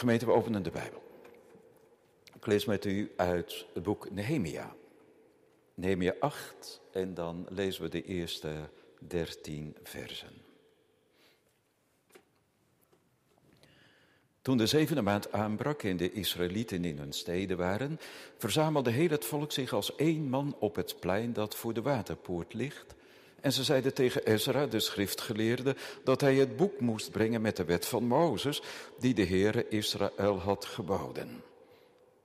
Gemeente, we openen de Bijbel. Ik lees met u uit het boek Nehemia. Nehemia 8 en dan lezen we de eerste 13 versen. Toen de zevende maand aanbrak en de Israëlieten in hun steden waren, verzamelde heel het volk zich als één man op het plein dat voor de waterpoort ligt. En ze zeiden tegen Ezra, de schriftgeleerde, dat hij het boek moest brengen met de wet van Mozes, die de Heere Israël had geboden.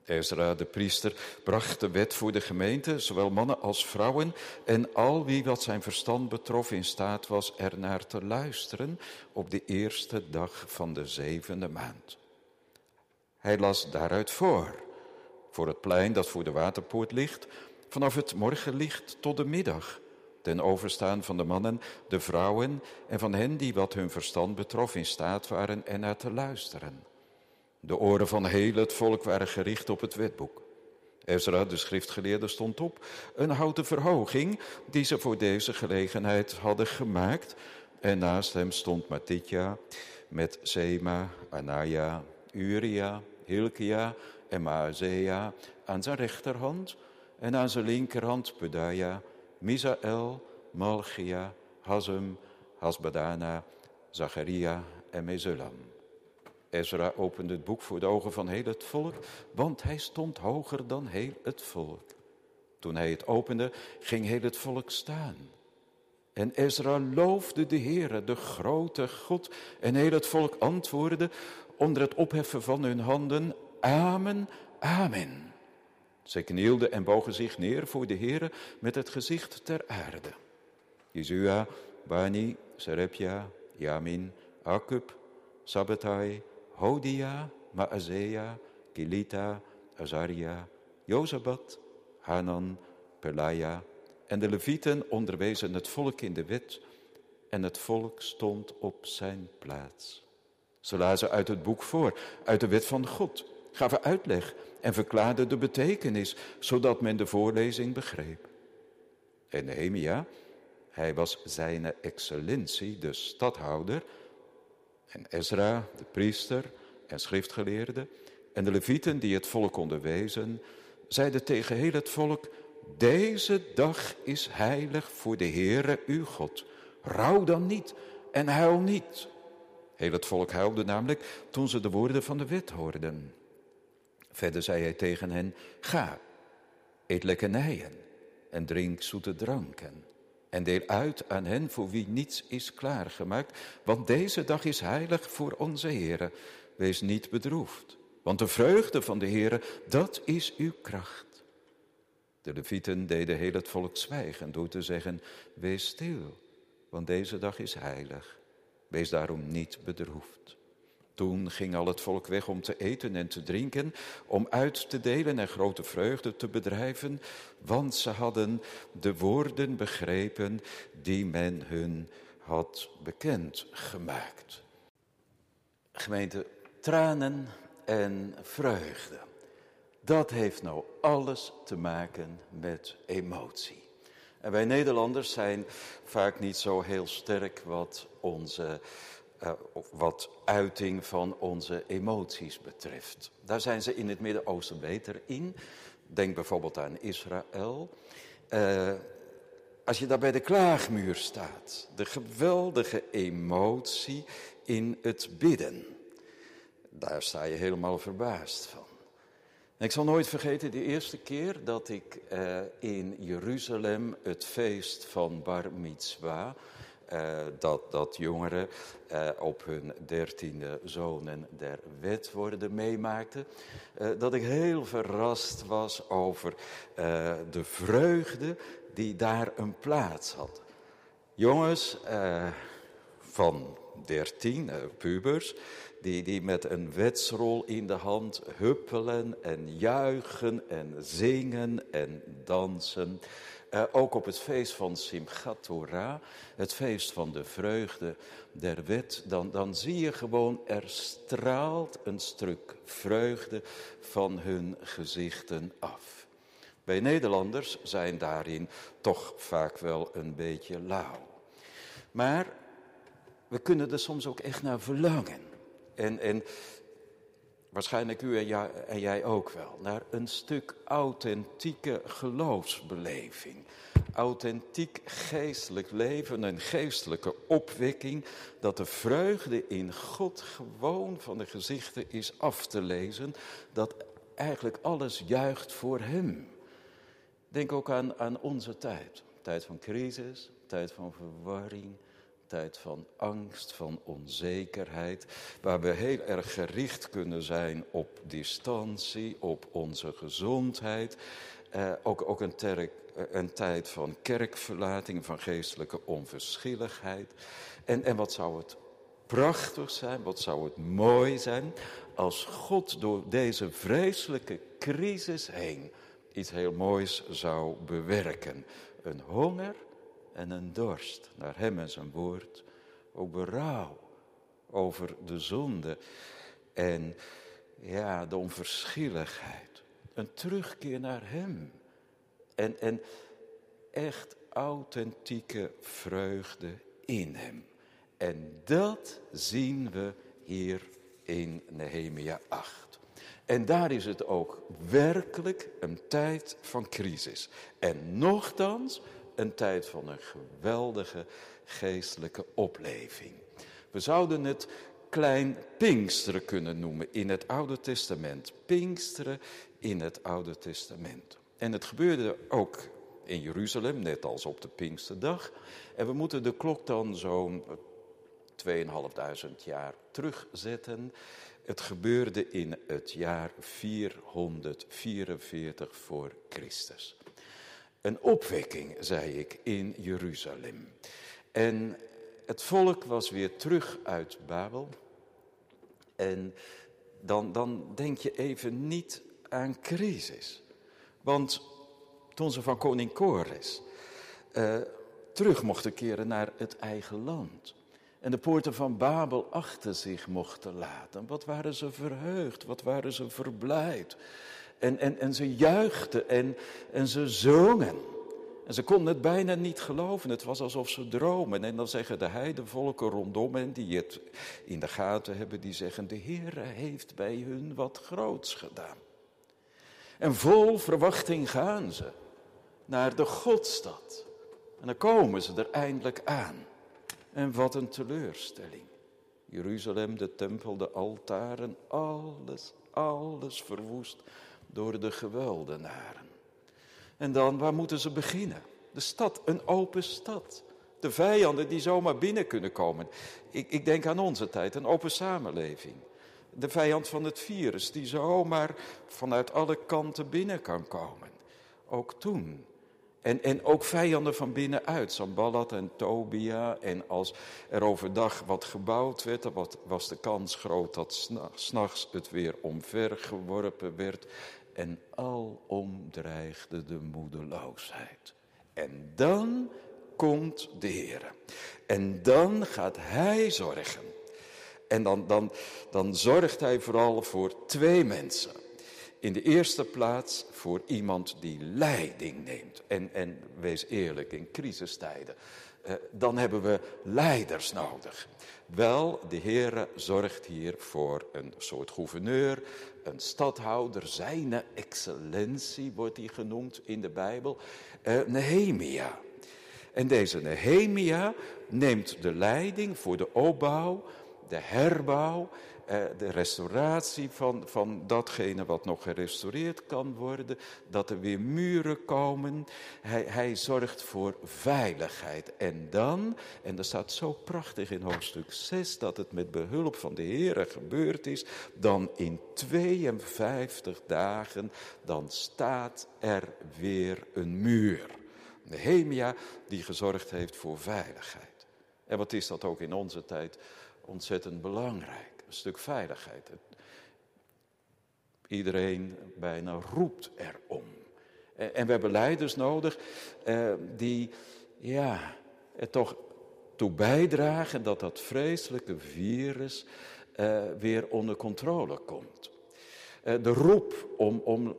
Ezra, de priester, bracht de wet voor de gemeente, zowel mannen als vrouwen, en al wie wat zijn verstand betrof in staat was ernaar te luisteren op de eerste dag van de zevende maand. Hij las daaruit voor, voor het plein dat voor de waterpoort ligt, vanaf het morgenlicht tot de middag, ten overstaan van de mannen, de vrouwen en van hen die wat hun verstand betrof in staat waren ernaar te luisteren. De oren van heel het volk waren gericht op het wetboek. Ezra, de schriftgeleerde, stond op, een houten verhoging die ze voor deze gelegenheid hadden gemaakt. En naast hem stond Matitja met Sema, Anaya, Uria, Hilkia en Maazea aan zijn rechterhand en aan zijn linkerhand Pedaya, Misael, Malchia, Hazem, Hasbadana, Zacharia en Mezulam. Ezra opende het boek voor de ogen van heel het volk, want hij stond hoger dan heel het volk. Toen hij het opende, ging heel het volk staan. En Ezra loofde de Heere, de grote God, en heel het volk antwoordde onder het opheffen van hun handen, Amen, Amen. Zij knielden en bogen zich neer voor de Heere met het gezicht ter aarde. Jezua, Bani, Serepja, Yamin, Akub, Sabbatai, Hodia, Maazea, Kilita, Azaria, Jozabat, Hanan, Pelaya en de levieten onderwezen het volk in de wet en het volk stond op zijn plaats. Ze lazen uit het boek voor, uit de wet van God, gaven uitleg en verklaarden de betekenis, zodat men de voorlezing begreep. En Nehemia, hij was zijn excellentie, de stadhouder, en Ezra, de priester en schriftgeleerde, en de levieten die het volk onderwezen, zeiden tegen heel het volk, deze dag is heilig voor de Heere uw God. Rouw dan niet en huil niet. Heel het volk huilde namelijk toen ze de woorden van de wet hoorden. Verder zei hij tegen hen, ga, eet lekkernijen en drink zoete dranken. En deel uit aan hen voor wie niets is klaargemaakt, want deze dag is heilig voor onze Heere. Wees niet bedroefd, want de vreugde van de Heere, dat is uw kracht. De levieten deden heel het volk zwijgen door te zeggen, wees stil, want deze dag is heilig. Wees daarom niet bedroefd. Toen ging al het volk weg om te eten en te drinken, om uit te delen en grote vreugde te bedrijven, want ze hadden de woorden begrepen die men hun had bekend gemaakt. Gemeente, tranen en vreugde. Dat heeft nou alles te maken met emotie. En wij Nederlanders zijn vaak niet zo heel sterk wat onze uh, wat uiting van onze emoties betreft. Daar zijn ze in het Midden-Oosten beter in. Denk bijvoorbeeld aan Israël. Uh, als je daar bij de klaagmuur staat, de geweldige emotie in het bidden, daar sta je helemaal verbaasd van. ik zal nooit vergeten de eerste keer dat ik uh, in Jeruzalem het feest van Bar Mitzwa dat, dat jongeren uh, op hun dertiende zonen der wet worden meemaakten. Uh, dat ik heel verrast was over de vreugde die daar een plaats had. Jongens van dertien, pubers, die, die met een wetsrol in de hand huppelen en juichen en zingen en dansen. Uh, ook op het feest van Simchat Torah, het feest van de vreugde der wet, dan, dan zie je gewoon, er straalt een stuk vreugde van hun gezichten af. Wij Nederlanders zijn daarin toch vaak wel een beetje lauw. Maar we kunnen er soms ook echt naar verlangen. En, en waarschijnlijk u en jij, en ook wel, naar een stuk authentieke geloofsbeleving. Authentiek geestelijk leven, een geestelijke opwekking, dat de vreugde in God gewoon van de gezichten is af te lezen, dat eigenlijk alles juicht voor Hem. Denk ook aan, aan onze tijd, tijd van crisis, tijd van verwarring, tijd van angst, van onzekerheid, waar we heel erg gericht kunnen zijn op distantie, op onze gezondheid. Eh, ook, ook een, eh, een tijd van kerkverlating, van geestelijke onverschilligheid. En, en wat zou het prachtig zijn, wat zou het mooi zijn als God door deze vreselijke crisis heen iets heel moois zou bewerken. Een honger en een dorst naar Hem en zijn woord. Ook berouw over de zonde en ja, de onverschilligheid. Een terugkeer naar Hem. En, en echt authentieke vreugde in Hem. En dat zien we hier in Nehemia 8. En daar is het ook werkelijk een tijd van crisis. En nochtans een tijd van een geweldige geestelijke opleving. We zouden het klein Pinksteren kunnen noemen in het Oude Testament. Pinksteren in het Oude Testament. En het gebeurde ook in Jeruzalem, net als op de Pinksterdag. En we moeten de klok dan zo'n 2500 jaar terugzetten. Het gebeurde in het jaar 444 voor Christus. Een opwekking, zei ik, in Jeruzalem. En het volk was weer terug uit Babel. En dan, dan denk je even niet aan crisis. Want toen ze van koning Kores uh, terug mochten keren naar het eigen land en de poorten van Babel achter zich mochten laten. Wat waren ze verheugd, wat waren ze verblijd. En, en, en ze juichten en, en ze zongen. En ze konden het bijna niet geloven. Het was alsof ze dromen. En dan zeggen de heidevolken rondom hen, die het in de gaten hebben, die zeggen: De Heer heeft bij hun wat groots gedaan. En vol verwachting gaan ze naar de Godstad. En dan komen ze er eindelijk aan. En wat een teleurstelling. Jeruzalem, de tempel, de altaren, alles, alles verwoest door de geweldenaren. En dan, waar moeten ze beginnen? De stad, een open stad. De vijanden die zomaar binnen kunnen komen. Ik, ik denk aan onze tijd, een open samenleving. De vijand van het virus die zomaar vanuit alle kanten binnen kan komen. Ook toen en, en ook vijanden van binnenuit, Sambalat en Tobia. En als er overdag wat gebouwd werd, dan was de kans groot dat s'nachts het weer omvergeworpen werd. En alom dreigde de moedeloosheid. En dan komt de Heer. En dan gaat Hij zorgen. En dan, dan, dan zorgt Hij vooral voor twee mensen. In de eerste plaats voor iemand die leiding neemt. En, en wees eerlijk, in crisistijden, eh, dan hebben we leiders nodig. Wel, de Heer zorgt hier voor een soort gouverneur, een stadhouder, zijn excellentie wordt hij genoemd in de Bijbel, eh, Nehemia. En deze Nehemia neemt de leiding voor de opbouw, de herbouw de restauratie van, van datgene wat nog gerestaureerd kan worden, dat er weer muren komen. Hij, hij zorgt voor veiligheid. En dan, en dat staat zo prachtig in hoofdstuk 6, dat het met behulp van de Heer gebeurd is, dan in 52 dagen, dan staat er weer een muur. Nehemia die gezorgd heeft voor veiligheid. En wat is dat ook in onze tijd ontzettend belangrijk stuk veiligheid. Iedereen bijna roept erom. En we hebben leiders nodig eh, die ja, er toch toe bijdragen dat dat vreselijke virus eh, weer onder controle komt. Eh, de roep om, om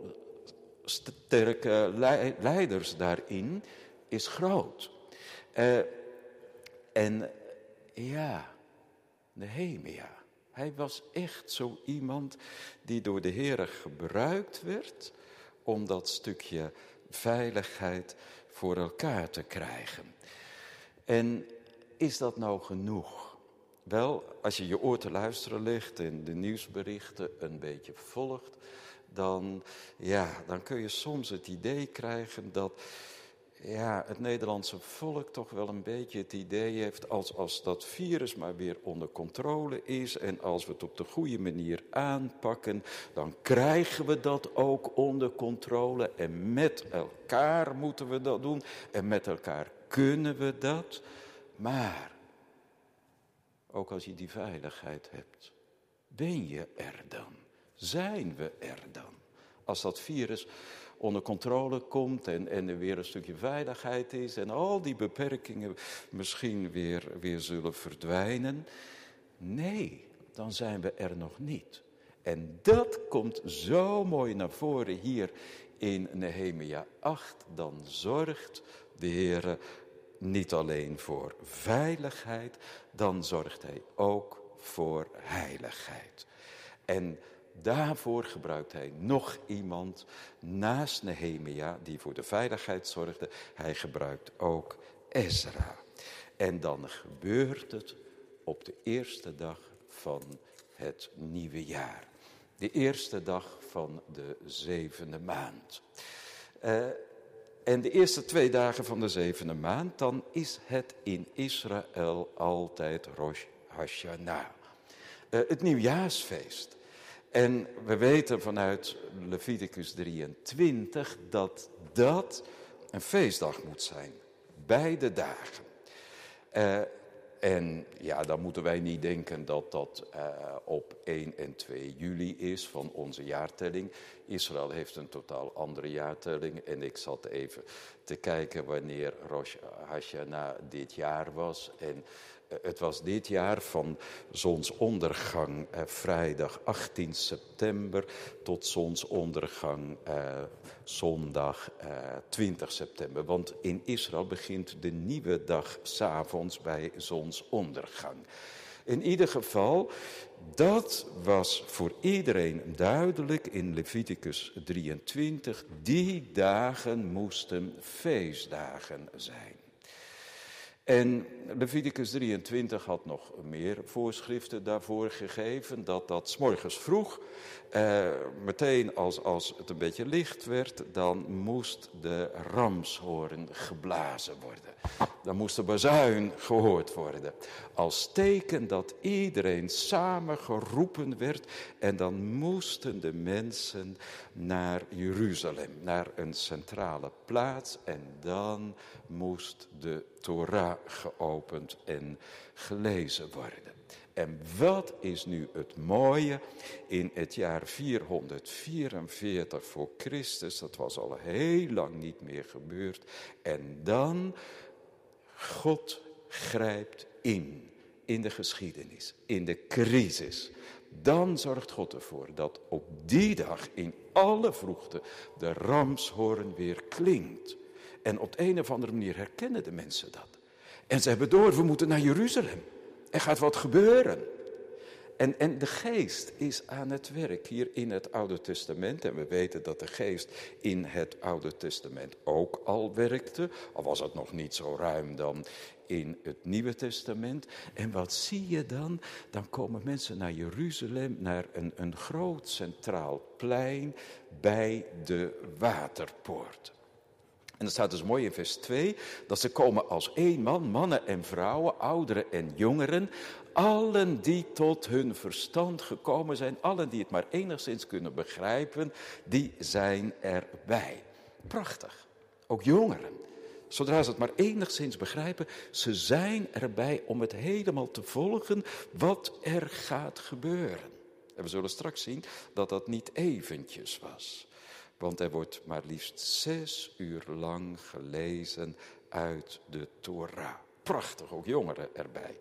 sterke leiders daarin is groot. en ja, Nehemia. Hij was echt zo iemand die door de Heer gebruikt werd om dat stukje veiligheid voor elkaar te krijgen. En is dat nou genoeg? Wel, als je je oor te luisteren legt en de nieuwsberichten een beetje volgt, dan, ja, dan kun je soms het idee krijgen dat ja, het Nederlandse volk toch wel een beetje het idee heeft als, als dat virus maar weer onder controle is en als we het op de goede manier aanpakken, dan krijgen we dat ook onder controle en met elkaar moeten we dat doen en met elkaar kunnen we dat. Maar ook als je die veiligheid hebt, ben je er dan? Zijn we er dan? Als dat virus onder controle komt en, en er weer een stukje veiligheid is en al die beperkingen misschien weer, weer zullen verdwijnen. Nee, dan zijn we er nog niet. En dat komt zo mooi naar voren hier in Nehemia 8. Dan zorgt de Heer niet alleen voor veiligheid, dan zorgt Hij ook voor heiligheid. En Daarvoor gebruikt hij nog iemand naast Nehemia die voor de veiligheid zorgde. Hij gebruikt ook Ezra. En dan gebeurt het op de eerste dag van het nieuwe jaar. De eerste dag van de zevende maand. Uh, en de eerste twee dagen van de zevende maand, dan is het in Israël altijd Rosh Hashanah. Uh, het nieuwjaarsfeest. En we weten vanuit Leviticus 23 dat dat een feestdag moet zijn. Beide dagen. Uh, en ja, dan moeten wij niet denken dat dat uh, op 1 en 2 juli is van onze jaartelling. Israël heeft een totaal andere jaartelling. En ik zat even te kijken wanneer Rosh Hashanah dit jaar was. En eh, het was dit jaar van zonsondergang eh, vrijdag 18 september tot zonsondergang eh, zondag eh, 20 september. Want in Israël begint de nieuwe dag s'avonds bij zonsondergang. In ieder geval, dat was voor iedereen duidelijk in Leviticus 23. Die dagen moesten feestdagen zijn. En Leviticus 23 had nog meer voorschriften daarvoor gegeven. Dat dat s morgens vroeg, eh, meteen als, als het een beetje licht werd, dan moest de ramshoorn geblazen worden. Dan moest de bazuin gehoord worden. Als teken dat iedereen samen geroepen werd. En dan moesten de mensen naar Jeruzalem, naar een centrale plaats. En dan moest de Torah geopend en gelezen worden. En wat is nu het mooie in het jaar 444 voor Christus? Dat was al heel lang niet meer gebeurd. En dan, God grijpt in, in de geschiedenis, in de crisis. Dan zorgt God ervoor dat op die dag in alle vroegte de ramshoorn weer klinkt. En op de een of andere manier herkennen de mensen dat. En ze hebben door, we moeten naar Jeruzalem. Er gaat wat gebeuren. En, en de geest is aan het werk hier in het Oude Testament. En we weten dat de geest in het Oude Testament ook al werkte. Al was het nog niet zo ruim dan in het Nieuwe Testament. En wat zie je dan? Dan komen mensen naar Jeruzalem, naar een, een groot centraal plein bij de waterpoort. En dat staat dus mooi in vers 2, dat ze komen als één man, mannen en vrouwen, ouderen en jongeren, allen die tot hun verstand gekomen zijn, allen die het maar enigszins kunnen begrijpen, die zijn erbij. Prachtig. Ook jongeren. Zodra ze het maar enigszins begrijpen, ze zijn erbij om het helemaal te volgen wat er gaat gebeuren. En we zullen straks zien dat dat niet eventjes was. Want er wordt maar liefst zes uur lang gelezen uit de Torah. Prachtig, ook jongeren erbij.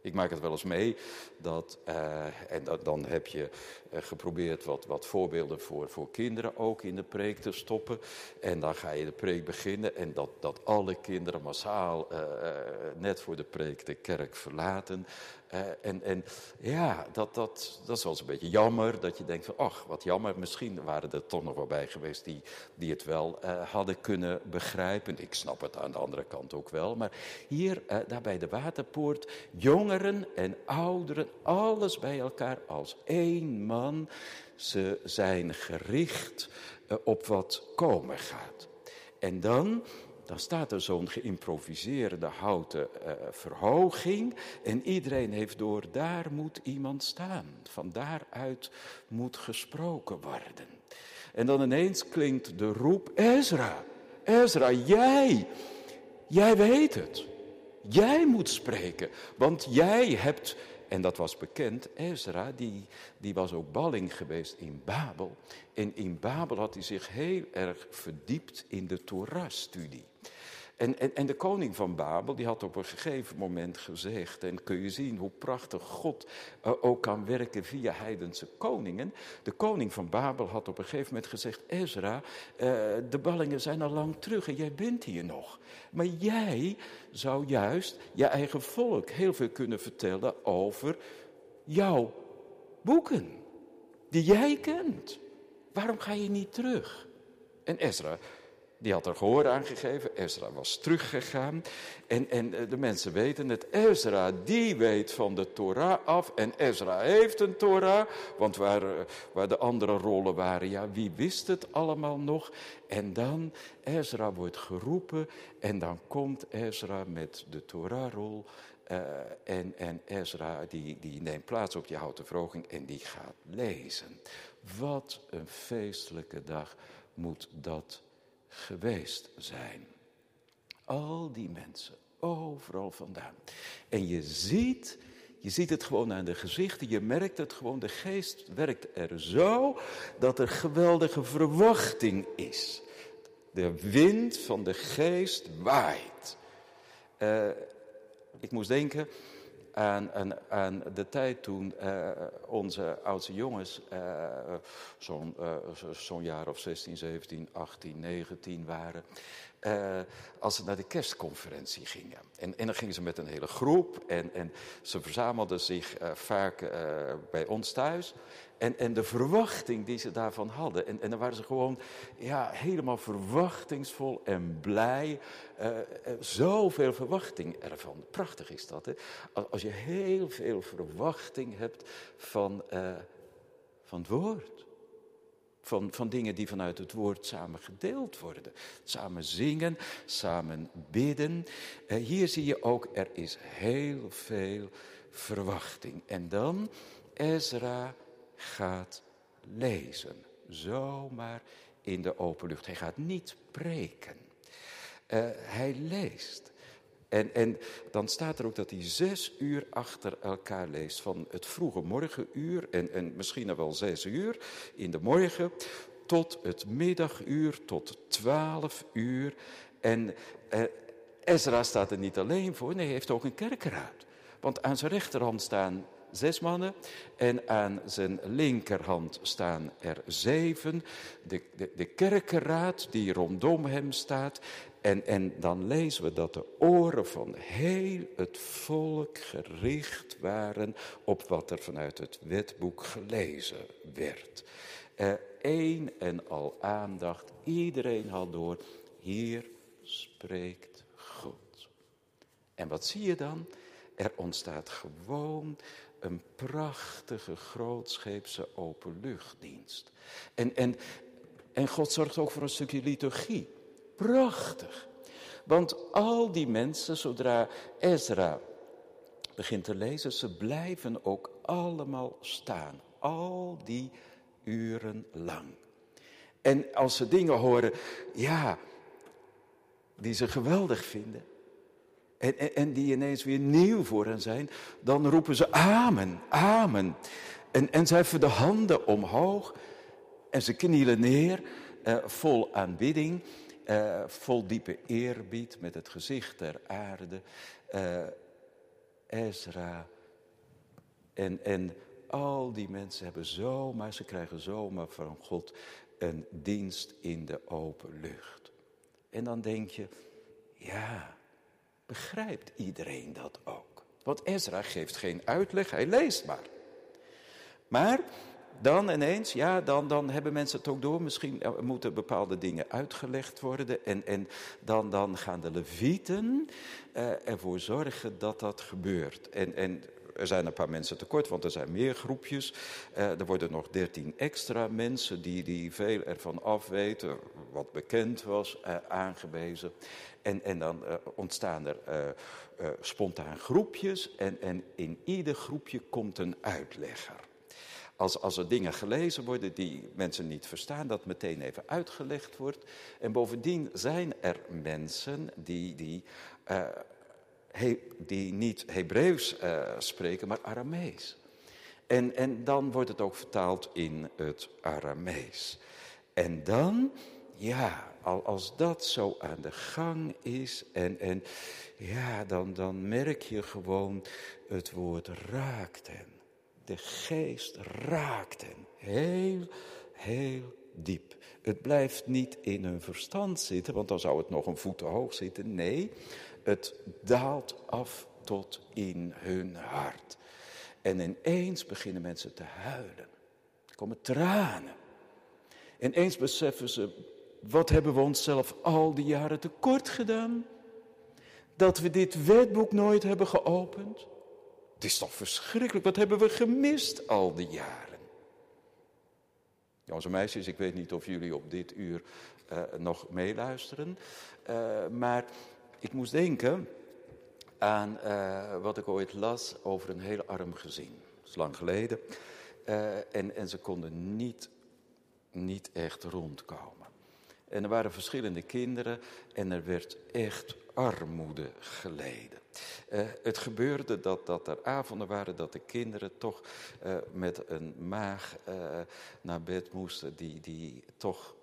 Ik maak het wel eens mee dat, uh, en dan heb je uh, geprobeerd wat, wat voorbeelden voor, voor kinderen ook in de preek te stoppen. En dan ga je de preek beginnen en dat, dat alle kinderen massaal uh, net voor de preek de kerk verlaten. en, en ja, dat, dat, dat is wel eens een beetje jammer. Dat je denkt van, ach, wat jammer. Misschien waren er toch nog wel bij geweest die, die het wel hadden kunnen begrijpen. Ik snap het aan de andere kant ook wel. Maar hier, daar bij de Waterpoort, jongeren en ouderen, alles bij elkaar als één man. Ze zijn gericht eh, op wat komen gaat. En dan, dan staat er zo'n geïmproviseerde houten uh, verhoging. En iedereen heeft door, daar moet iemand staan. Van daaruit moet gesproken worden. En dan ineens klinkt de roep, Ezra, Ezra, jij, jij weet het. Jij moet spreken, want jij hebt, en dat was bekend, Ezra, die, die was ook balling geweest in Babel. En in Babel had hij zich heel erg verdiept in de Torah-studie. En, en, de koning van Babel, die had op een gegeven moment gezegd, en kun je zien hoe prachtig God uh, ook kan werken via heidense koningen. De koning van Babel had op een gegeven moment gezegd, Ezra, uh, de ballingen zijn al lang terug en jij bent hier nog. Maar jij zou juist je eigen volk heel veel kunnen vertellen over jouw boeken, die jij kent. Waarom ga je niet terug? En Ezra die had er gehoor aan gegeven. Ezra was teruggegaan. En, en eh, de mensen weten het. Ezra, die weet van de Torah af. En Ezra heeft een Torah. Want waar, eh, waar de andere rollen waren, ja, wie wist het allemaal nog? En dan, Ezra wordt geroepen. En dan komt Ezra met de Torahrol. Uh, en, en Ezra die, die neemt plaats op die houten verhoging en die gaat lezen. Wat een feestelijke dag moet dat geweest zijn. Al die mensen, overal vandaan. En je ziet, je ziet het gewoon aan de gezichten, je merkt het gewoon, de geest werkt er zo dat er geweldige verwachting is. De wind van de geest waait. Uh, ik moest denken aan de tijd toen uh, onze oudste jongens, uh, zo'n uh, zo jaar of 16, 17, 18, 19 waren, als ze naar de kerstconferentie gingen. En, en dan gingen ze met een hele groep en, en ze verzamelden zich vaak bij ons thuis. En, en de verwachting die ze daarvan hadden. En, en dan waren ze gewoon ja, helemaal verwachtingsvol en blij. Uh, zoveel verwachting ervan. Prachtig is dat. Hè? Als je heel veel verwachting hebt van, uh, van het woord. Van, van dingen die vanuit het woord samen gedeeld worden. Samen zingen, samen bidden. hier zie je ook, er is heel veel verwachting. En dan Ezra gaat lezen. Zomaar in de open lucht. Hij gaat niet preken. Uh, hij leest. En, en dan staat er ook dat hij zes uur achter elkaar leest. Van het vroege morgenuur en, en misschien nog wel zes uur in de morgen. Tot het middaguur, tot twaalf uur. En uh, Ezra staat er niet alleen voor, nee, hij heeft ook een kerkeraad. Want aan zijn rechterhand staan zes mannen. En aan zijn linkerhand staan er zeven. De, de, de kerkenraad die rondom hem staat. En, en dan lezen we dat de oren van heel het volk gericht waren op wat er vanuit het wetboek gelezen werd. Eén uh, en al aandacht, iedereen had door, hier spreekt God. En wat zie je dan? Er ontstaat gewoon een prachtige grootscheepse openluchtdienst. En, en, en God zorgt ook voor een stukje liturgie. Prachtig. Want al die mensen, zodra Ezra begint te lezen, ze blijven ook allemaal staan. Al die uren lang. En als ze dingen horen, ja, die ze geweldig vinden, en, en, die ineens weer nieuw voor hen zijn, dan roepen ze amen, amen. En, en ze heffen de handen omhoog en ze knielen neer, eh, vol aanbidding, eh, vol diepe eerbied met het gezicht ter aarde. Eh, Ezra En, en al die mensen hebben zomaar, ze krijgen zomaar van God een dienst in de open lucht. En dan denk je, ja, begrijpt iedereen dat ook? Want Ezra geeft geen uitleg, hij leest maar. Maar dan ineens, ja, dan, dan hebben mensen het ook door. Misschien moeten bepaalde dingen uitgelegd worden. En, en dan, dan gaan de levieten uh, ervoor zorgen dat dat gebeurt. En, en er zijn een paar mensen tekort, want er zijn meer groepjes. Uh, er worden nog dertien extra mensen die, die veel ervan afweten, wat bekend was, uh, aangewezen. En, en dan uh, ontstaan er spontaan groepjes en, en in ieder groepje komt een uitlegger. Als, als er dingen gelezen worden die mensen niet verstaan, dat meteen even uitgelegd wordt. En bovendien zijn er mensen die, die, die niet Hebreeuws uh, spreken, maar Aramees. En, en dan wordt het ook vertaald in het Aramees. En dan, ja, als dat zo aan de gang is en, en ja, dan, dan merk je gewoon het woord raakt hen. De geest raakt hen heel, heel diep. Het blijft niet in hun verstand zitten, want dan zou het nog een voet te hoog zitten. Nee, het daalt af tot in hun hart. En ineens beginnen mensen te huilen. Er komen tranen. En eens beseffen ze, wat hebben we onszelf al die jaren tekort gedaan? Dat we dit wetboek nooit hebben geopend. Het is toch verschrikkelijk, wat hebben we gemist al die jaren? Jongens en meisjes, ik weet niet of jullie op dit uur uh, nog meeluisteren. Uh, maar ik moest denken aan uh, wat ik ooit las over een heel arm gezin. Dat is lang geleden. en, en ze konden niet, niet echt rondkomen. En er waren verschillende kinderen en er werd echt armoede geleden. Uh, het gebeurde dat, dat er avonden waren dat de kinderen toch met een maag naar bed moesten die, die toch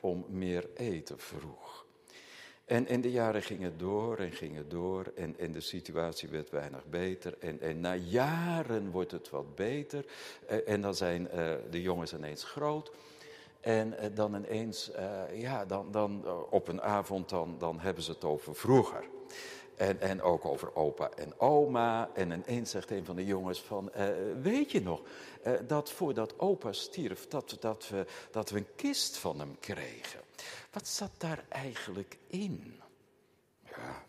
om meer eten vroeg. En, en de jaren gingen door en gingen door en, en de situatie werd weinig beter. En, en na jaren wordt het wat beter en dan zijn de jongens ineens groot. En dan ineens, ja, dan, dan op een avond dan, dan hebben ze het over vroeger. En, en ook over opa en oma. En ineens zegt een van de jongens van, weet je nog, dat voordat opa stierf, dat, dat, we, dat we een kist van hem kregen. Wat zat daar eigenlijk in? Ja,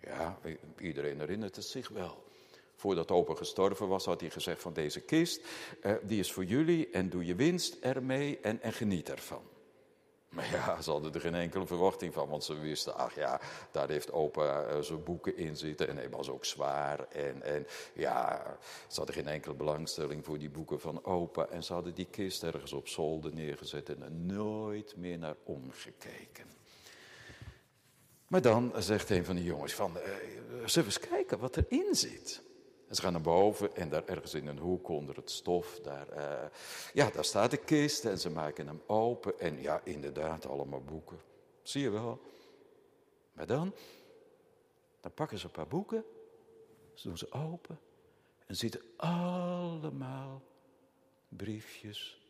ja, iedereen herinnert het zich wel. Voordat opa gestorven was, had hij gezegd van deze kist, uh, die is voor jullie en doe je winst ermee en, en geniet ervan. Maar ja, ze hadden er geen enkele verwachting van, want ze wisten, ach ja, daar heeft opa uh, zijn boeken in zitten en hij was ook zwaar. En, en ja, ze hadden geen enkele belangstelling voor die boeken van opa. En ze hadden die kist ergens op zolder neergezet en er nooit meer naar omgekeken. Maar dan zegt een van die jongens van, uh, we eens kijken wat erin zit? Ze gaan naar boven en daar ergens in een hoek onder het stof, daar, uh, ja, daar staat de kist en ze maken hem open. En ja, inderdaad, allemaal boeken. Zie je wel. Maar dan, dan pakken ze een paar boeken, ze doen ze open en zitten allemaal briefjes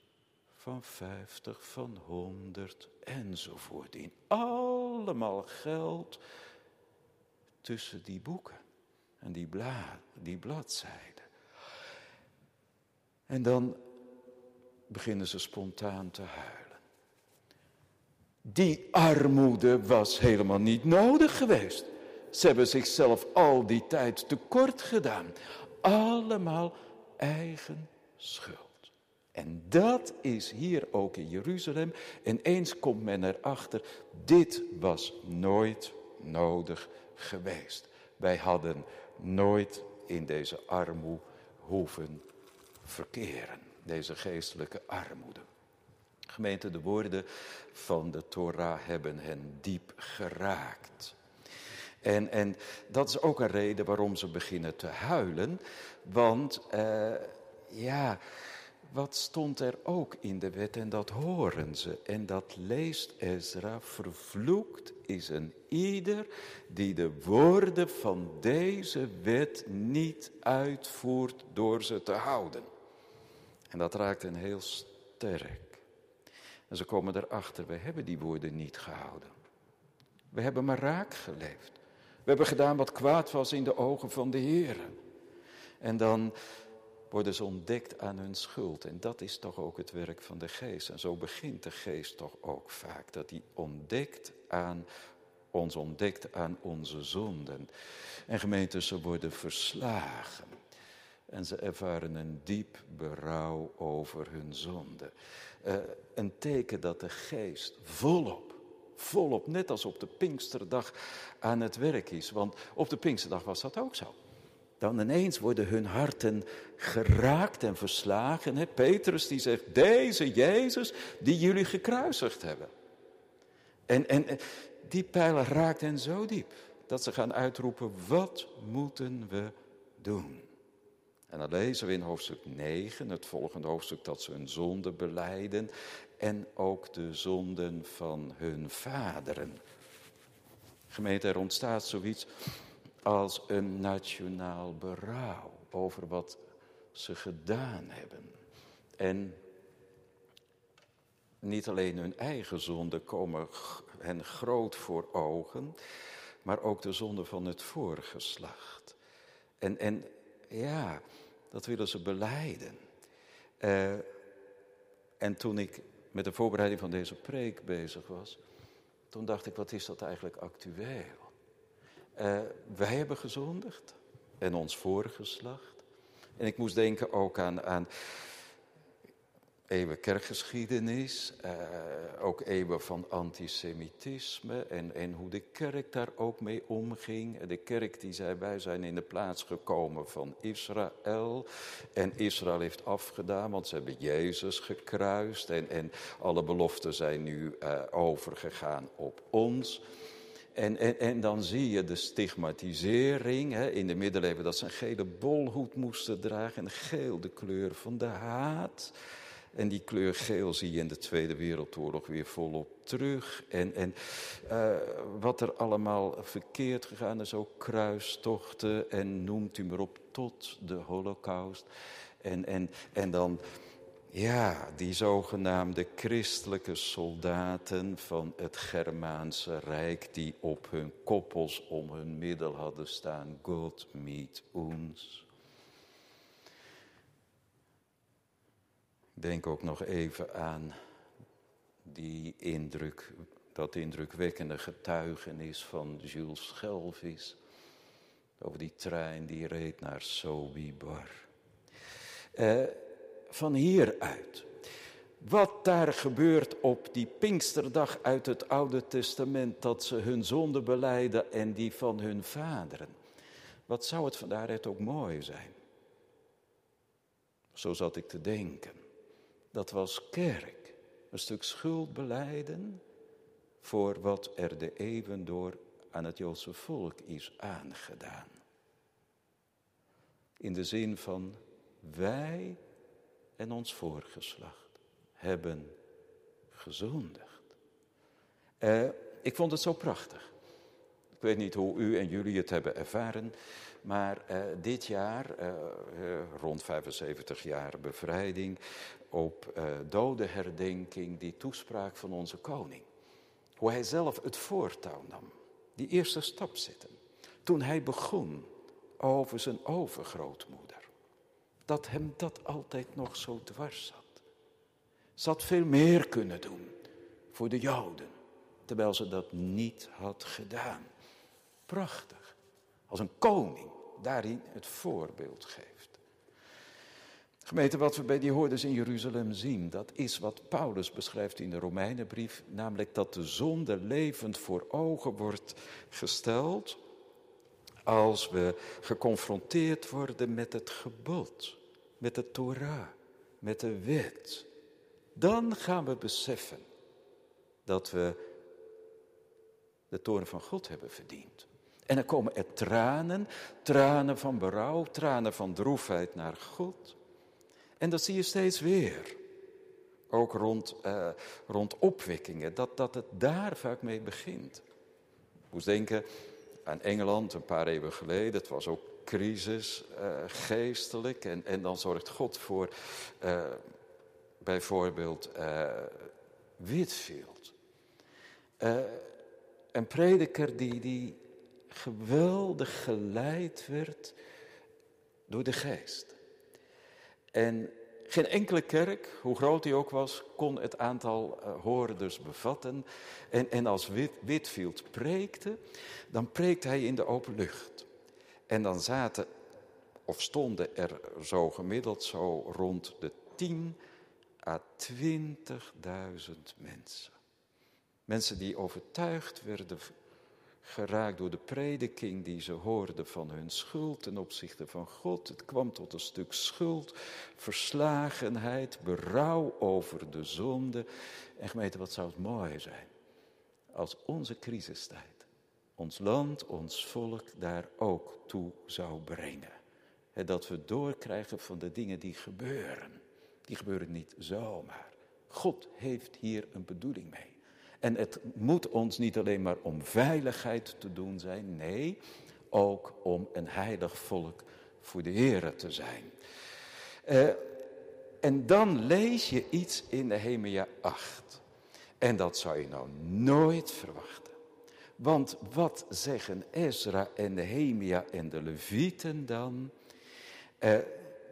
van 50, van 100 enzovoort in. Allemaal geld tussen die boeken en die, bla, die bladzijden. En dan beginnen ze spontaan te huilen. Die armoede was helemaal niet nodig geweest. Ze hebben zichzelf al die tijd tekort gedaan. Allemaal eigen schuld. En dat is hier ook in Jeruzalem. En eens komt men erachter, dit was nooit nodig geweest. Wij hadden nooit in deze armoede hoeven verkeren. Deze geestelijke armoede. Gemeente, de woorden van de Torah hebben hen diep geraakt. En, en dat is ook een reden waarom ze beginnen te huilen. Want uh, ja, wat stond er ook in de wet en dat horen ze. En dat leest Ezra. Vervloekt is een ieder die de woorden van deze wet niet uitvoert door ze te houden. En dat raakt hen heel sterk. En ze komen erachter, we hebben die woorden niet gehouden. We hebben maar raak geleefd. We hebben gedaan wat kwaad was in de ogen van de Heer. En dan worden ze ontdekt aan hun schuld. En dat is toch ook het werk van de geest. En zo begint de geest toch ook vaak. Dat hij ontdekt aan ons ontdekt aan onze zonden. En gemeentes, ze worden verslagen. En ze ervaren een diep berouw over hun zonde. Uh, een teken dat de geest volop, volop, net als op de Pinksterdag aan het werk is. Want op de Pinksterdag was dat ook zo. Dan ineens worden hun harten geraakt en verslagen. Petrus die zegt, deze Jezus die jullie gekruisigd hebben. En, en die pijl raakt hen zo diep dat ze gaan uitroepen, wat moeten we doen? En dan lezen we in hoofdstuk 9, het volgende hoofdstuk, dat ze hun zonde beleiden en ook de zonden van hun vaderen. Gemeente, er ontstaat zoiets als een nationaal berouw over wat ze gedaan hebben. En niet alleen hun eigen zonden komen hen groot voor ogen, maar ook de zonde van het voorgeslacht. En, en ja, dat willen ze beleiden. Uh, en toen ik met de voorbereiding van deze preek bezig was, toen dacht ik, wat is dat eigenlijk actueel? Uh, wij hebben gezondigd en ons voorgeslacht. En ik moest denken ook aan, aan eeuwen kerkgeschiedenis, uh, ook eeuwen van antisemitisme en, en hoe de kerk daar ook mee omging. De kerk die zei, wij zijn in de plaats gekomen van Israël en Israël heeft afgedaan, want ze hebben Jezus gekruist en, en alle beloften zijn nu uh, overgegaan op ons. En, en, en dan zie je de stigmatisering hè, in de middeleeuwen dat ze een gele bolhoed moesten dragen en geel de kleur van de haat. En die kleur geel zie je in de Tweede Wereldoorlog weer volop terug. En, en uh, wat er allemaal verkeerd gegaan is, ook kruistochten en noemt u maar op tot de holocaust. En, en, en dan, ja, die zogenaamde christelijke soldaten van het Germaanse Rijk, die op hun koppels om hun middel hadden staan, God meet ons. Denk ook nog even aan die indruk, dat indrukwekkende getuigenis van Jules Schelvis. Over die trein die reed naar Sobibor. Uh, van hieruit. Wat daar gebeurt op die Pinksterdag uit het Oude Testament, dat ze hun zonde beleiden en die van hun vaderen. Wat zou het van daaruit ook mooi zijn? Zo zat ik te denken dat was kerk. Een stuk schuld beleiden voor wat er de eeuwen door aan het Joodse volk is aangedaan. In de zin van wij en ons voorgeslacht hebben gezondigd. Uh, ik vond het zo prachtig. Ik weet niet hoe u en jullie het hebben ervaren, maar uh, dit jaar, uh, rond 75 jaar bevrijding, op uh, dodenherdenking die toespraak van onze koning. Hoe hij zelf het voortouw nam, die eerste stap zitten. Toen hij begon over zijn overgrootmoeder. Dat hem dat altijd nog zo dwars zat. Ze had veel meer kunnen doen voor de Joden, terwijl ze dat niet had gedaan. Prachtig, als een koning daarin het voorbeeld geeft. Gemeente, wat we bij die hoorders in Jeruzalem zien, dat is wat Paulus beschrijft in de Romeinenbrief, namelijk dat de zonde levend voor ogen wordt gesteld als we geconfronteerd worden met het gebod, met de Torah, met de wet. Dan gaan we beseffen dat we de toren van God hebben verdiend. En dan komen er tranen, tranen van berouw, tranen van droefheid naar God. En dat zie je steeds weer. Ook rond, uh, rond opwekkingen, dat, dat het daar vaak mee begint. Ik moest denken aan Engeland een paar eeuwen geleden. Het was ook crisis, uh, geestelijk. En, en dan zorgt God voor uh, bijvoorbeeld Whitfield. een prediker die, die geweldig geleid werd door de geest. En geen enkele kerk, hoe groot die ook was, kon het aantal uh, hoorders bevatten. En, en als Whitfield preekte, dan preekte hij in de open lucht. En dan zaten, of stonden er zo gemiddeld zo rond de 10 à 20.000 mensen. Mensen die overtuigd werden geraakt door de prediking die ze hoorden van hun schuld ten opzichte van God. Het kwam tot een stuk schuld, verslagenheid, berouw over de zonde. En gemeente, wat zou het mooi zijn als onze crisistijd, ons land, ons volk daar ook toe zou brengen. dat we doorkrijgen van de dingen die gebeuren. Die gebeuren niet zomaar. God heeft hier een bedoeling mee. En het moet ons niet alleen maar om veiligheid te doen zijn, nee, ook om een heilig volk voor de Heer te zijn. Uh, en dan lees je iets in Nehemia 8. En dat zou je nou nooit verwachten. Want wat zeggen Ezra en Nehemia en de Levieten dan? Uh,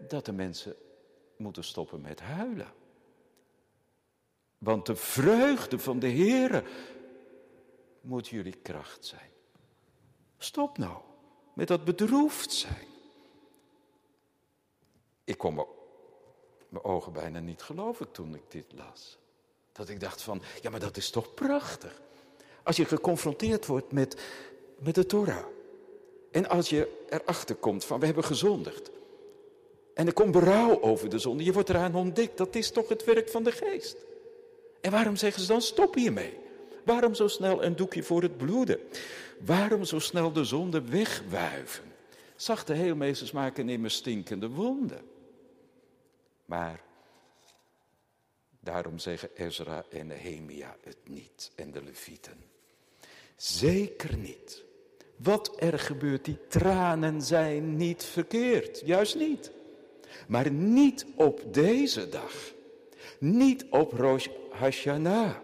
dat de mensen moeten stoppen met huilen. Want de vreugde van de Heere moet jullie kracht zijn. Stop nou met dat bedroefd zijn. Ik kon mijn ogen bijna niet geloven toen ik dit las. Dat ik dacht van, ja maar dat is toch prachtig. Als je geconfronteerd wordt met, met de Torah. En als je erachter komt van, we hebben gezondigd. En er komt berouw over de zonde. Je wordt eraan ontdekt. Dat is toch het werk van de geest. En waarom zeggen ze dan stop hiermee? Waarom zo snel een doekje voor het bloeden? Waarom zo snel de zonde wegwuiven? Zachte heelmeesters maken immers stinkende wonden. Maar daarom zeggen Ezra en Nehemia het niet en de Levieten. Zeker niet. Wat er gebeurt, die tranen zijn niet verkeerd, juist niet. Maar niet op deze dag. Niet op Rosh Hashanah,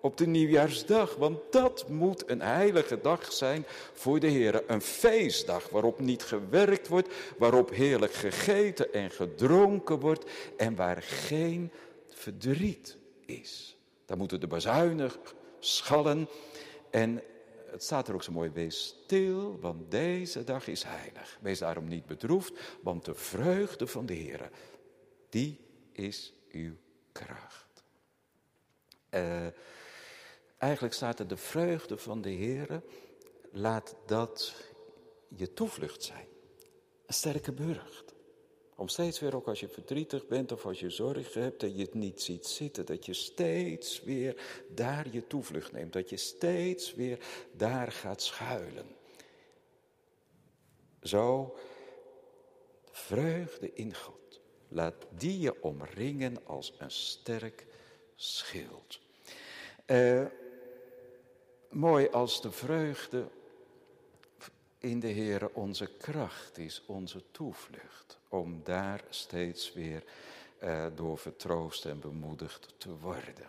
op de nieuwjaarsdag, want dat moet een heilige dag zijn voor de Heer. Een feestdag waarop niet gewerkt wordt, waarop heerlijk gegeten en gedronken wordt en waar geen verdriet is. Dan moeten de bazuinen schallen en het staat er ook zo mooi, wees stil, want deze dag is heilig. Wees daarom niet bedroefd, want de vreugde van de Heer, die is uw kracht. Uh, eigenlijk staat er de vreugde van de Heer, laat dat je toevlucht zijn. Een sterke burcht. Om steeds weer, ook als je verdrietig bent of als je zorgen hebt, dat je het niet ziet zitten. Dat je steeds weer daar je toevlucht neemt. Dat je steeds weer daar gaat schuilen. Zo, de vreugde in God. Laat die je omringen als een sterk schild. Uh, mooi als de vreugde in de Heer onze kracht is, onze toevlucht, om daar steeds weer uh, door vertroost en bemoedigd te worden.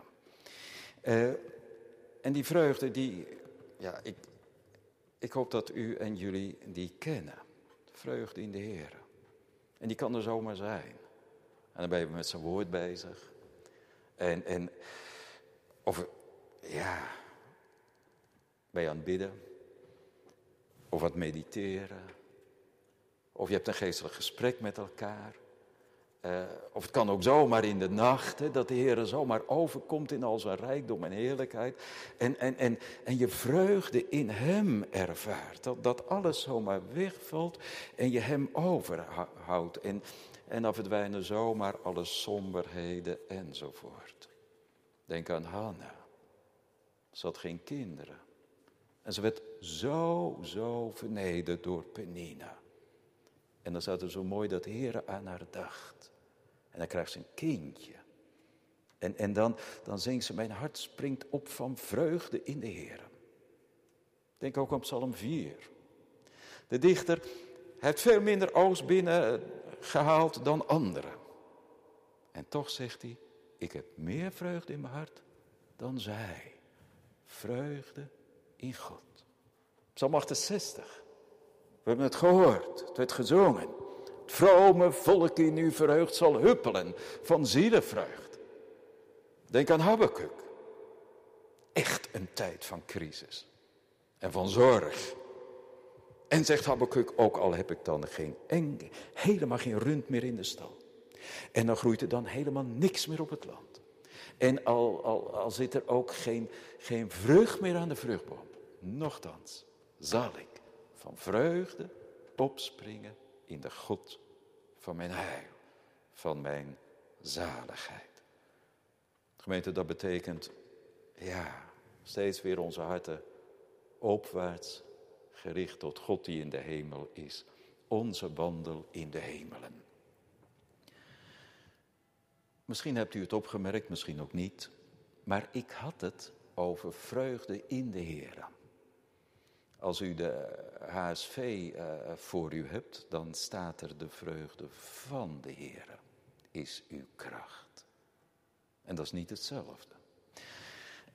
Uh, en die vreugde, die, ja, ik, ik hoop dat u en jullie die kennen. Vreugde in de Heer. En die kan er zomaar zijn. En dan ben je met zijn woord bezig. En, en of ja, ben je aan het bidden? Of aan het mediteren? Of je hebt een geestelijk gesprek met elkaar? Uh, of het kan ook zomaar in de nacht, hè, dat de Heer zomaar overkomt in al zijn rijkdom en heerlijkheid. En, en, en, en je vreugde in Hem ervaart. Dat, dat alles zomaar wegvalt en je Hem overhoudt. En, en dan verdwijnen zomaar alle somberheden enzovoort. Denk aan Hanna. Ze had geen kinderen. En ze werd zo, zo vernederd door Penina. En dan staat er zo mooi dat Heer aan haar dacht. En dan krijgt ze een kindje. En, en dan, dan zingt ze, mijn hart springt op van vreugde in de Heer. Denk ook aan Psalm 4. De dichter heeft veel minder oogst binnengehaald dan anderen. En toch zegt hij, ik heb meer vreugde in mijn hart dan zij. Vreugde in God. Psalm 68. We hebben het gehoord, het werd gezongen. Het vrome volk in u verheugd zal huppelen van zielenvreugd. Denk aan Habakkuk. Echt een tijd van crisis en van zorg. En zegt Habakkuk, ook al heb ik dan geen eng, helemaal geen rund meer in de stal. En dan groeit er dan helemaal niks meer op het land. En al, al, al zit er ook geen, geen vrucht meer aan de vruchtboom. Nochtans zal ik van vreugde opspringen in de God van mijn heil, van mijn zaligheid. Gemeente, dat betekent, ja, steeds weer onze harten opwaarts gericht tot God die in de hemel is. Onze wandel in de hemelen. Misschien hebt u het opgemerkt, misschien ook niet. Maar ik had het over vreugde in de Heer. Als u de HSV eh, voor u hebt, dan staat er de vreugde van de Heer is uw kracht. En dat is niet hetzelfde.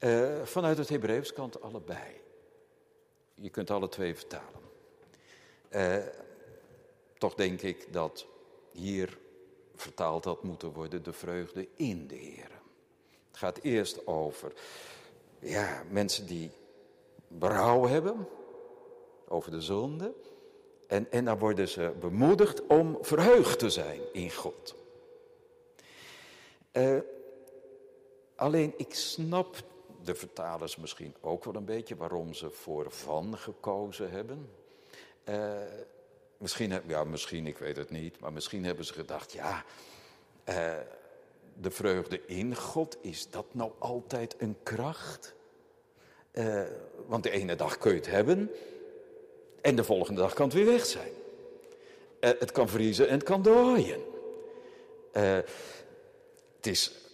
Uh, vanuit het Hebreeuws kan het allebei. Je kunt alle twee vertalen. Uh, toch denk ik dat hier vertaald had moeten worden de vreugde in de Heer. Het gaat eerst over ja, mensen die berouw hebben over de zonde. En, en dan worden ze bemoedigd om verheugd te zijn in God. Uh, alleen ik snap de vertalers misschien ook wel een beetje waarom ze voor van gekozen hebben. Uh, misschien, ja, misschien, ik weet het niet, maar misschien hebben ze gedacht, ja, uh, de vreugde in God, is dat nou altijd een kracht? Uh, want de ene dag kun je het hebben en de volgende dag kan het weer weg zijn. het kan vriezen en het kan dooien. het is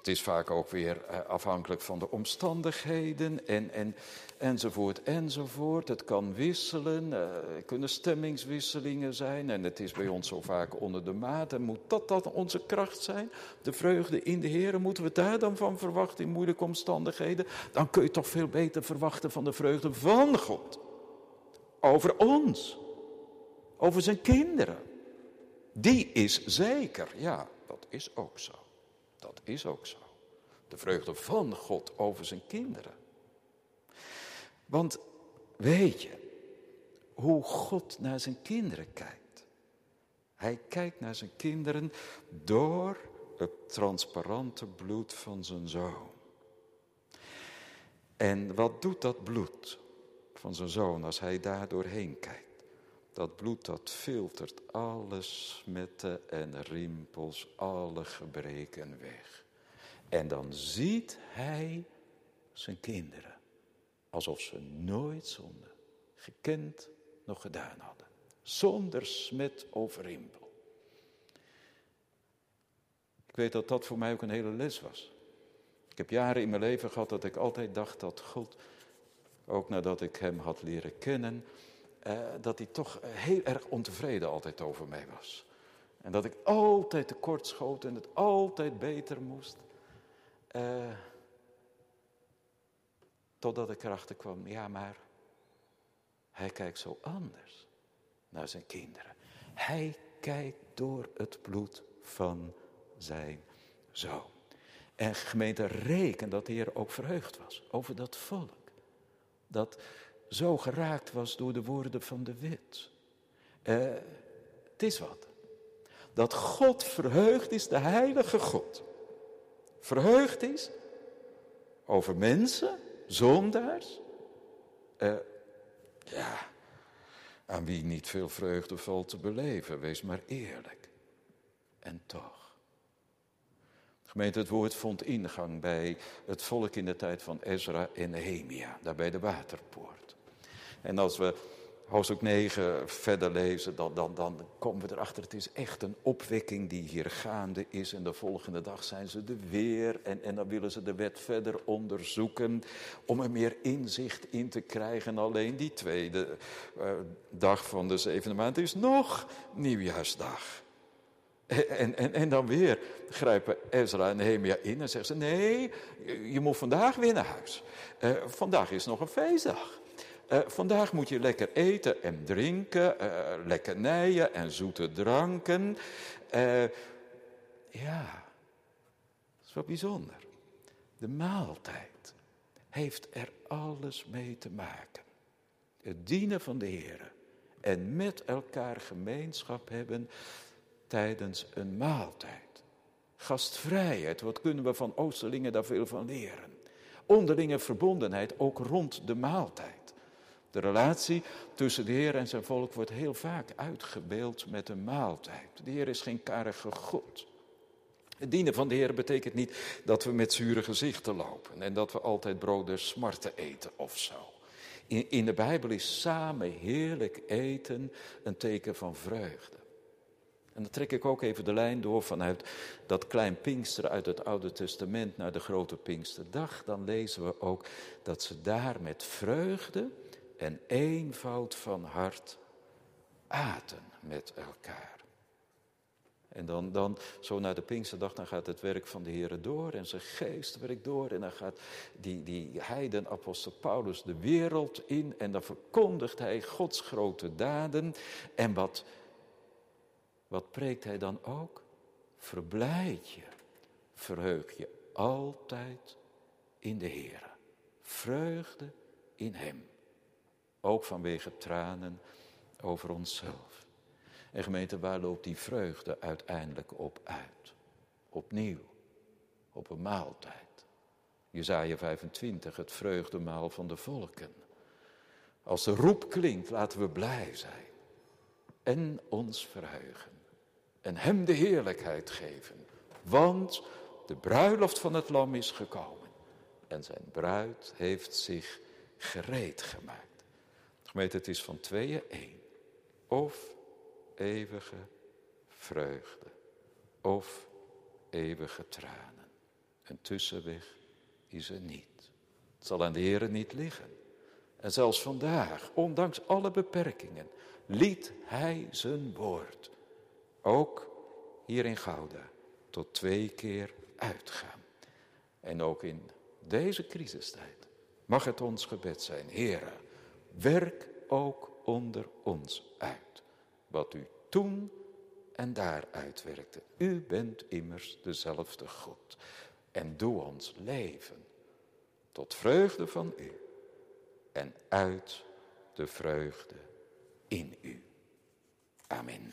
het is vaak ook weer eh, afhankelijk van de omstandigheden en, en, enzovoort enzovoort. Het kan wisselen, er uh, kunnen stemmingswisselingen zijn en het is bij ons zo vaak onder de maat. En moet dat dan onze kracht zijn? De vreugde in de Heer, moeten we daar dan van verwachten in moeilijke omstandigheden? Dan kun je toch veel beter verwachten van de vreugde van God. Over ons, over zijn kinderen. Die is zeker, ja, dat is ook zo. Dat is ook zo. De vreugde van God over zijn kinderen. Want weet je hoe God naar zijn kinderen kijkt? Hij kijkt naar zijn kinderen door het transparante bloed van zijn zoon. En wat doet dat bloed van zijn zoon als hij daar doorheen kijkt? Dat bloed dat filtert alle smetten en rimpels, alle gebreken weg. En dan ziet hij zijn kinderen alsof ze nooit zonde gekend nog gedaan hadden. Zonder smet of rimpel. Ik weet dat dat voor mij ook een hele les was. Ik heb jaren in mijn leven gehad dat ik altijd dacht dat God, ook nadat ik hem had leren kennen, eh, dat hij toch heel erg ontevreden altijd over mij was. En dat ik altijd tekort schoot en het altijd beter moest. Uh, totdat ik erachter kwam, ja maar, hij kijkt zo anders naar zijn kinderen. Hij kijkt door het bloed van zijn zoon. En gemeente reken dat de Heer ook verheugd was over dat volk. Dat zo geraakt was door de woorden van de wet. Uh, het is wat. Dat God verheugd is, de heilige God. Verheugd is over mensen, zondaars. Uh, ja, aan wie niet veel vreugde valt te beleven, wees maar eerlijk. En toch. Gemeente, het woord vond ingang bij het volk in de tijd van Ezra en Nehemia, daar bij de waterpoort. En als we hoofdstuk 9 verder lezen, dan, dan, dan komen we erachter. Het is echt een opwekking die hier gaande is. En de volgende dag zijn ze er weer. En, en dan willen ze de wet verder onderzoeken. Om er meer inzicht in te krijgen. Alleen die tweede uh, dag van de zevende maand is nog nieuwjaarsdag. En, en, en dan weer grijpen Ezra en Nehemia in en zeggen ze: Nee, je moet vandaag weer naar huis. Uh, vandaag is nog een feestdag. Uh, vandaag moet je lekker eten en drinken, uh, lekkernijen en zoete dranken. Uh, ja, dat is wel bijzonder. De maaltijd heeft er alles mee te maken. Het dienen van de Heer en met elkaar gemeenschap hebben tijdens een maaltijd. Gastvrijheid, wat kunnen we van Oosterlingen daar veel van leren? Onderlinge verbondenheid, ook rond de maaltijd. De relatie tussen de Heer en zijn volk wordt heel vaak uitgebeeld met een maaltijd. De Heer is geen karige God. Het dienen van de Heer betekent niet dat we met zure gezichten lopen en dat we altijd brood der smarten eten of zo. In, in de Bijbel is samen heerlijk eten een teken van vreugde. En dan trek ik ook even de lijn door vanuit dat klein Pinkster uit het Oude Testament naar de grote Pinksterdag. Dan lezen we ook dat ze daar met vreugde en eenvoud van hart aten met elkaar. En dan, dan zo naar de Pinksterdag, dan gaat het werk van de Heer door en zijn geest werkt door. En dan gaat die, die heidenapostel Paulus de wereld in en dan verkondigt hij Gods grote daden. En wat, wat preekt hij dan ook? Verblijd je, verheug je altijd in de Heer. Vreugde in Hem. Ook vanwege tranen over onszelf. En gemeente, waar loopt die vreugde uiteindelijk op uit? Opnieuw, op een maaltijd. Jezaja 25, het vreugdemaal van de volken. Als de roep klinkt, laten we blij zijn. En ons verheugen. En hem de heerlijkheid geven. Want de bruiloft van het lam is gekomen. En zijn bruid heeft zich gereed gemaakt. Gemeente, het is van tweeën één. Of eeuwige vreugde, of eeuwige tranen. Een tussenweg is er niet. Het zal aan de Heer niet liggen. En zelfs vandaag, ondanks alle beperkingen, liet Hij zijn woord, ook hier in Gouda, tot twee keer uitgaan. En ook in deze crisistijd mag het ons gebed zijn, Heere, Werk ook onder ons uit. Wat u toen en daar uitwerkte. U bent immers dezelfde God. En doe ons leven tot vreugde van u en uit de vreugde in u. Amen.